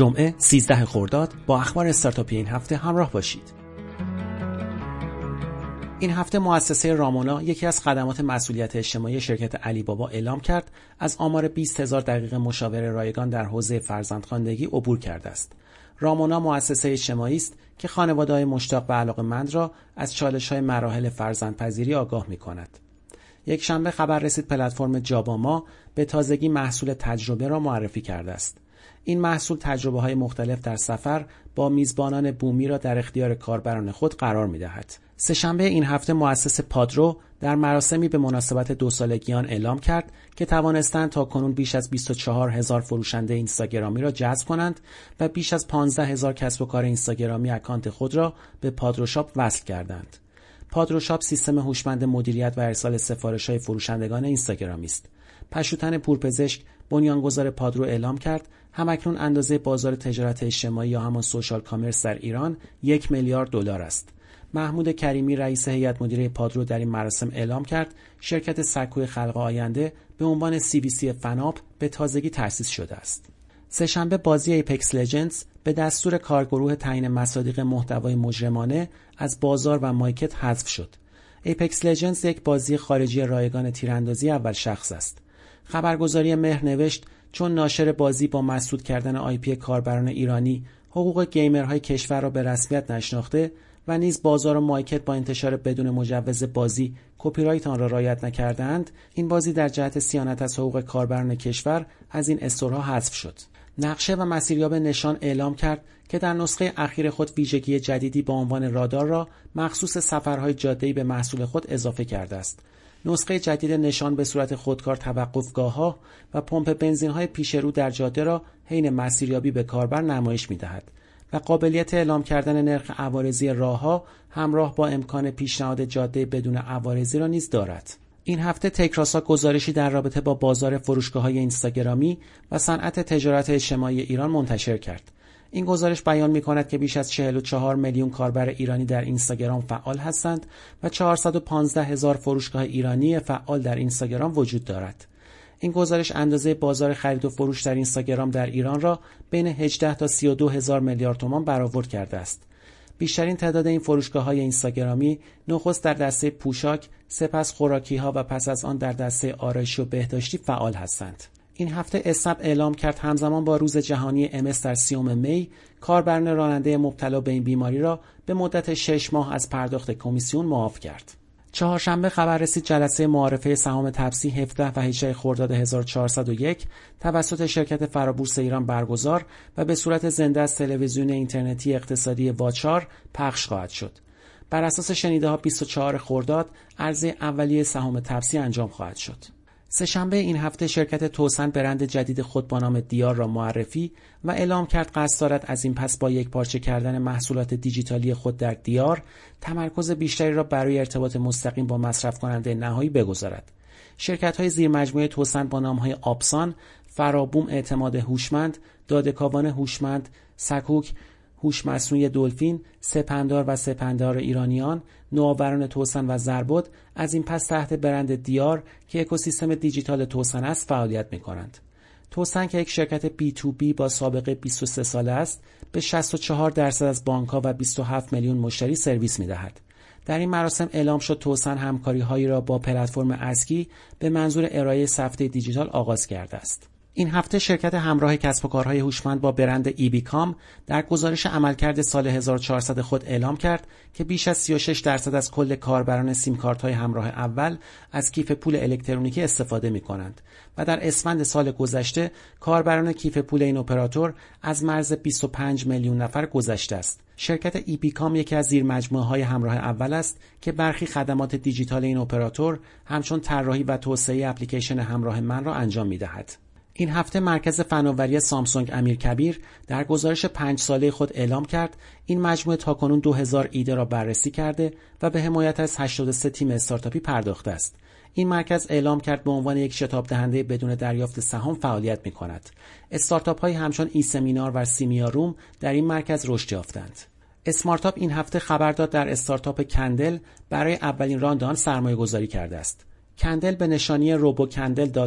جمعه 13 خرداد با اخبار استارتاپی این هفته همراه باشید. این هفته مؤسسه رامونا یکی از خدمات مسئولیت اجتماعی شرکت علی بابا اعلام کرد از آمار 20 هزار دقیقه مشاوره رایگان در حوزه فرزندخواندگی عبور کرده است. رامونا مؤسسه اجتماعی است که خانواده های مشتاق و مند را از چالش های مراحل فرزندپذیری آگاه می کند. یک شنبه خبر رسید پلتفرم جاباما به تازگی محصول تجربه را معرفی کرده است. این محصول تجربه های مختلف در سفر با میزبانان بومی را در اختیار کاربران خود قرار می دهد. سهشنبه این هفته مؤسس پادرو در مراسمی به مناسبت دو سالگی‌شان اعلام کرد که توانستند تا کنون بیش از 24 هزار فروشنده اینستاگرامی را جذب کنند و بیش از 15 هزار کسب و کار اینستاگرامی اکانت خود را به پادروشاپ وصل کردند. پادروشاپ سیستم هوشمند مدیریت و ارسال سفارش های فروشندگان اینستاگرامی است. پشوتن پورپزشک بنیانگذار پادرو اعلام کرد همکنون اندازه بازار تجارت اجتماعی یا همان social commerce در ایران یک میلیارد دلار است. محمود کریمی رئیس هیئت مدیره پادرو در این مراسم اعلام کرد شرکت سکوی خلق آینده به عنوان CVC فناپ به تازگی تأسیس شده است. سهشنبه بازی Apex Legends به دستور کارگروه تعیین مصادیق محتوای مجرمانه از بازار و مایکت حذف شد. Apex Legends یک بازی خارجی رایگان تیراندازی اول شخص است. خبرگزاری مهر نوشت چون ناشر بازی با مسدود کردن IP کاربران ایرانی حقوق gamer های کشور را به رسمیت نشناخته و نیز بازار و مایکت با انتشار بدون مجوز بازی کپی رایت آن را رعایت نکردند این بازی در جهت صیانت از حقوق کاربران کشور از این store ها حذف شد. نقشه و مسیریاب نشان اعلام کرد که در نسخه اخیر خود ویژگی جدیدی با عنوان رادار را مخصوص سفرهای جاده‌ای به محصول خود اضافه کرده است. نسخه جدید نشان به صورت خودکار توقفگاه ها و پمپ بنزین های پیش رو در جاده را حین مسیریابی به کاربر نمایش می دهد و قابلیت اعلام کردن نرخ عوارضی راهها همراه با امکان پیشنهاد جاده بدون عوارضی را نیز دارد. این هفته تکراسا گزارشی در رابطه با بازار فروشگاه های اینستاگرامی و صنعت تجارت اجتماعی ایران منتشر کرد. این گزارش بیان می کند که بیش از 44 میلیون کاربر ایرانی در اینستاگرام فعال هستند و 415 هزار فروشگاه ایرانی فعال در اینستاگرام وجود دارد. این گزارش اندازه بازار خرید و فروش در اینستاگرام در ایران را بین 18 تا 32 هزار میلیارد تومان برآورد کرده است. بیشترین تعداد این فروشگاه های اینستاگرامی نخست در دسته پوشاک، سپس خوراکی ها و پس از آن در دسته آرایشی و بهداشتی فعال هستند. این هفته اسنپ اعلام کرد همزمان با روز جهانی امس در سیوم می کاربران راننده مبتلا به این بیماری را به مدت شش ماه از پرداخت کمیسیون معاف کرد. چهارشنبه خبر رسید جلسه معارفه سهام تپسی 17 و 18 خرداد 1401 توسط شرکت فرابورس ایران برگزار و به صورت زنده از تلویزیون اینترنتی اقتصادی واچار پخش خواهد شد. بر اساس شنیده ها 24 خرداد عرضه اولیه سهام تپسی انجام خواهد شد. سهشنبه این هفته شرکت توسن برند جدید خود با نام دیار را معرفی و اعلام کرد قصد دارد از این پس با یک پارچه کردن محصولات دیجیتالی خود در دیار تمرکز بیشتری را برای ارتباط مستقیم با مصرف کننده نهایی بگذارد. شرکت های زیر مجموعه توسن با نام های آبسان، فرابوم اعتماد هوشمند، دادکاوان هوشمند، سکوک هوش مصنوعی دلفین، سپندار و سپندار ایرانیان، نوآوران توسن و زربد از این پس تحت برند دیار که اکوسیستم دیجیتال توسن است فعالیت می کنند. توسن که یک شرکت B2B با سابقه 23 ساله است به 64 درصد از بانک و 27 میلیون مشتری سرویس می دهد. در این مراسم اعلام شد توسن همکاری هایی را با پلتفرم اسکی به منظور ارائه سفته دیجیتال آغاز کرده است. این هفته شرکت همراه کسب و کارهای هوشمند با برند ایبیکام در گزارش عملکرد سال 1400 خود اعلام کرد که بیش از 36 درصد از کل کاربران سیم های همراه اول از کیف پول الکترونیکی استفاده می کنند و در اسفند سال گذشته کاربران کیف پول این اپراتور از مرز 25 میلیون نفر گذشته است. شرکت ایبیکام یکی از زیر مجموعه های همراه اول است که برخی خدمات دیجیتال این اپراتور همچون طراحی و توسعه اپلیکیشن همراه من را انجام می دهد. این هفته مرکز فناوری سامسونگ امیرکبیر در گزارش پنج ساله خود اعلام کرد این مجموعه تاکنون 2000 ایده را بررسی کرده و به حمایت از 83 تیم استارتاپی پرداخته است. این مرکز اعلام کرد به عنوان یک شتاب دهنده بدون دریافت سهام فعالیت می کند. استارتاپ های همچون ای سمینار و سیمیا روم در این مرکز رشد یافتند. اسمارتاپ این هفته خبر داد در استارتاپ کندل برای اولین راند آن سرمایه گذاری کرده است. کندل به نشانی روبوکندل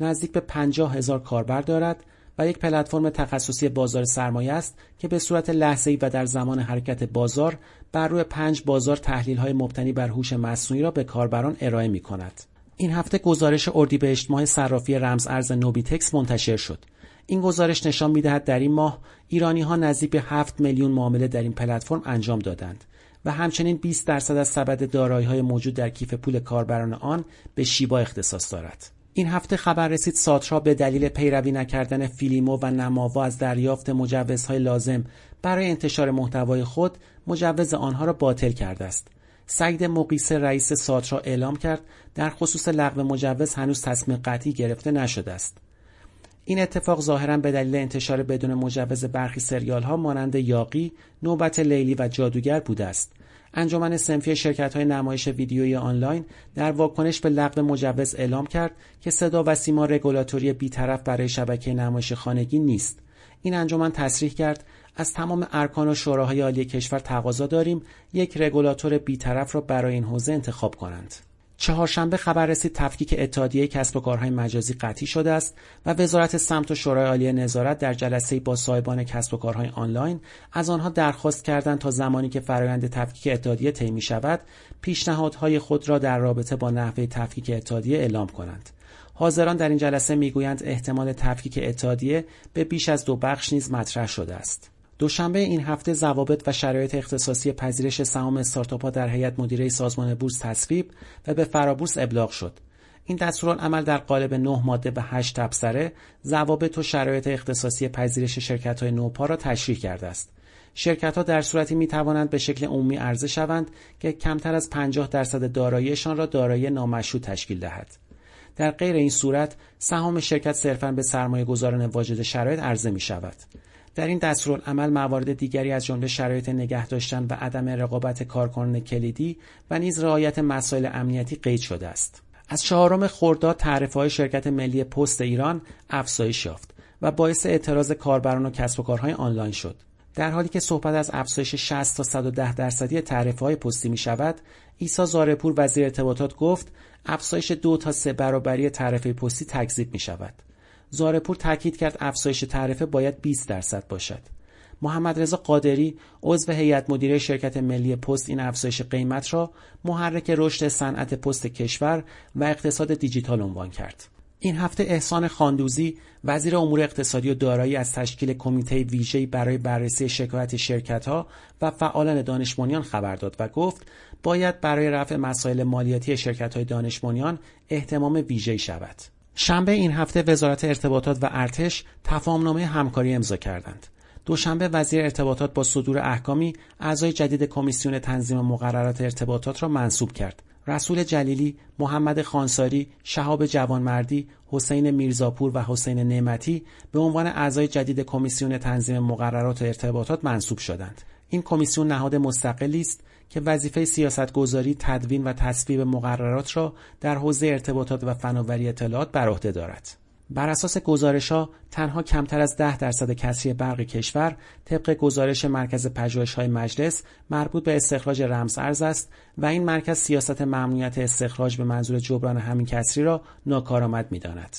نزدیک به 50 هزار کاربر دارد و یک پلتفرم تخصصی بازار سرمایه است که به صورت لحظه‌ای و در زمان حرکت بازار بر روی پنج بازار تحلیل‌های مبتنی بر هوش مصنوعی را به کاربران ارائه می‌کند. این هفته گزارش اردیبهشت ماه صرافی رمز ارز نوبیتکس منتشر شد. این گزارش نشان می‌دهد در این ماه ایرانی ها نزدیک به 7 میلیون معامله در این پلتفرم انجام دادند و همچنین 20 درصد از سبد دارایی‌های موجود در کیف پول کاربران آن به شیبا اختصاص دارد. این هفته خبر رسید ساترا به دلیل پیروی نکردن فیلیمو و نماوا از دریافت مجوزهای لازم برای انتشار محتوای خود مجوز آنها را باطل کرده است. سعید مقیسه رئیس ساترا اعلام کرد در خصوص لغو مجوز هنوز تصمیم قطعی گرفته نشده است. این اتفاق ظاهرا به دلیل انتشار بدون مجوز برخی سریال ها مانند یاقی، نوبت لیلی و جادوگر بوده است. انجمن سنفی شرکت های نمایش ویدیویی آنلاین در واکنش به لغو مجوز اعلام کرد که صدا و سیما رگولاتوری بیطرف برای شبکه نمایش خانگی نیست. این انجمن تصریح کرد از تمام ارکان و شوراهای عالی کشور تقاضا داریم یک رگولاتور بیطرف را برای این حوزه انتخاب کنند. چهارشنبه خبر رسید تفکیک اتحادیه کسب و کارهای مجازی قطعی شده است و وزارت سمت و شورای عالی نظارت در جلسه با صاحبان کسب و کارهای آنلاین از آنها درخواست کردند تا زمانی که فرایند تفکیک اتحادیه طی شود پیشنهادهای خود را در رابطه با نحوه تفکیک اتحادیه اعلام کنند. حاضران در این جلسه می‌گویند احتمال تفکیک اتحادیه به بیش از دو بخش نیز مطرح شده است. دوشنبه این هفته ضوابط و شرایط اختصاصی پذیرش سهام استارتاپها در هیئت مدیره سازمان بورس تصویب و به فرابورس ابلاغ شد. این دستورالعمل در قالب نه ماده به هشت تبصره ضوابط و شرایط اختصاصی پذیرش شرکت های نوپا را تشریح کرده است. شرکت ها در صورتی می توانند به شکل عمومی عرضه شوند که کمتر از 50 درصد داراییشان را دارایی نامشروط تشکیل دهد. در غیر این صورت سهام شرکت صرفا به سرمایه گذاران واجد شرایط عرضه می شود. در این دستورالعمل موارد دیگری از جمله شرایط نگه داشتن و عدم رقابت کارکنان کلیدی و نیز رعایت مسائل امنیتی قید شده است. از چهارم خرداد تعرفه های شرکت ملی پست ایران افزایش یافت و باعث اعتراض کاربران و کسب و کارهای آنلاین شد. در حالی که صحبت از افزایش 60 تا 110 درصدی تعرفه های پستی می شود، ایسا زارپور وزیر ارتباطات گفت افزایش دو تا سه برابری تعرفه پستی تکذیب می شود. زارپور تاکید کرد افزایش تعرفه باید 20 درصد باشد. محمد رضا قادری عضو هیئت مدیره شرکت ملی پست این افزایش قیمت را محرک رشد صنعت پست کشور و اقتصاد دیجیتال عنوان کرد. این هفته احسان خاندوزی وزیر امور اقتصادی و دارایی از تشکیل کمیته ویژه‌ای برای بررسی شکایت شرکت‌ها و فعالان دانش خبر داد و گفت باید برای رفع مسائل مالیاتی شرکت‌های دانش احتمام ویژه‌ای شود. شنبه این هفته وزارت ارتباطات و ارتش تفاهمنامه همکاری امضا کردند. دوشنبه وزیر ارتباطات با صدور احکامی اعضای جدید کمیسیون تنظیم مقررات ارتباطات را منصوب کرد. رسول جلیلی، محمد خانساری، شهاب جوانمردی، حسین میرزاپور و حسین نعمتی به عنوان اعضای جدید کمیسیون تنظیم مقررات ارتباطات منصوب شدند. این کمیسیون نهاد مستقلی است که وظیفه سیاستگذاری، تدوین و تصویب مقررات را در حوزه ارتباطات و فناوری اطلاعات بر عهده دارد. بر اساس گزارش ها تنها کمتر از ده درصد کسری برق کشور طبق گزارش مرکز پژوهش های مجلس مربوط به استخراج رمز ارز است و این مرکز سیاست ممنوعیت استخراج به منظور جبران همین کسری را ناکارآمد می‌داند.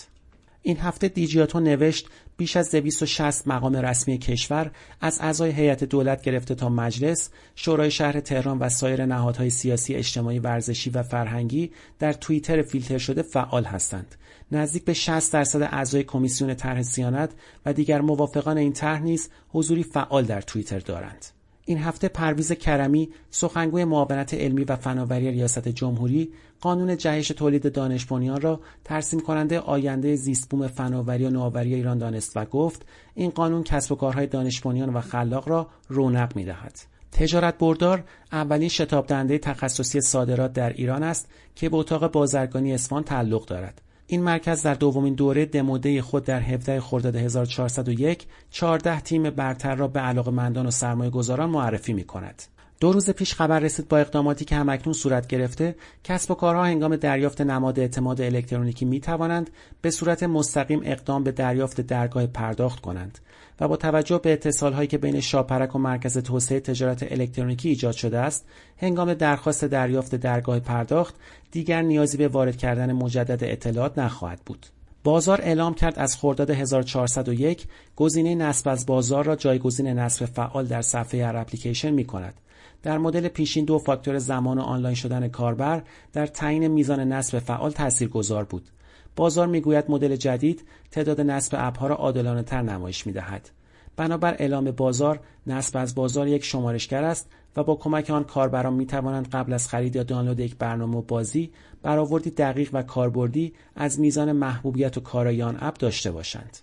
این هفته دیجیاتو نوشت بیش از 260 مقام رسمی کشور از اعضای هیئت دولت گرفته تا مجلس، شورای شهر تهران و سایر نهادهای سیاسی، اجتماعی، ورزشی و فرهنگی در توییتر فیلتر شده فعال هستند. نزدیک به 60 درصد اعضای کمیسیون طرح سیانت و دیگر موافقان این طرح نیز حضوری فعال در توییتر دارند. این هفته پرویز کرمی سخنگوی معاونت علمی و فناوری ریاست جمهوری قانون جهش تولید دانش را ترسیم کننده آینده زیستبوم فناوری و نوآوری ایران دانست و گفت این قانون کسب و کارهای دانش و خلاق را رونق می‌دهد. تجارت بردار اولین شتاب دهنده تخصصی صادرات در ایران است که به اتاق بازرگانی اصفهان تعلق دارد. این مرکز در دومین دوره دموده خود در 17 خرداد 1401 14 تیم برتر را به علاقه مندان و سرمایه گذاران معرفی می کند. دو روز پیش خبر رسید با اقداماتی که همکنون صورت گرفته کسب و کارها هنگام دریافت نماد اعتماد الکترونیکی می توانند به صورت مستقیم اقدام به دریافت درگاه پرداخت کنند و با توجه به اتصالهایی که بین شاپرک و مرکز توسعه تجارت الکترونیکی ایجاد شده است هنگام درخواست دریافت درگاه پرداخت دیگر نیازی به وارد کردن مجدد اطلاعات نخواهد بود بازار اعلام کرد از خرداد 1401 گزینه نصب از بازار را جایگزین نصب فعال در صفحه هر اپلیکیشن می کند. در مدل پیشین دو فاکتور زمان و آنلاین شدن کاربر در تعیین میزان نصب فعال تاثیرگذار بود. بازار می‌گوید مدل جدید تعداد نصب اپها را عادلانه تر نمایش می‌دهد. بنابر اعلام بازار نصب از بازار یک شمارشگر است و با کمک آن کاربران می توانند قبل از خرید یا دانلود یک برنامه و بازی برآوردی دقیق و کاربردی از میزان محبوبیت و کارایی آن اپ داشته باشند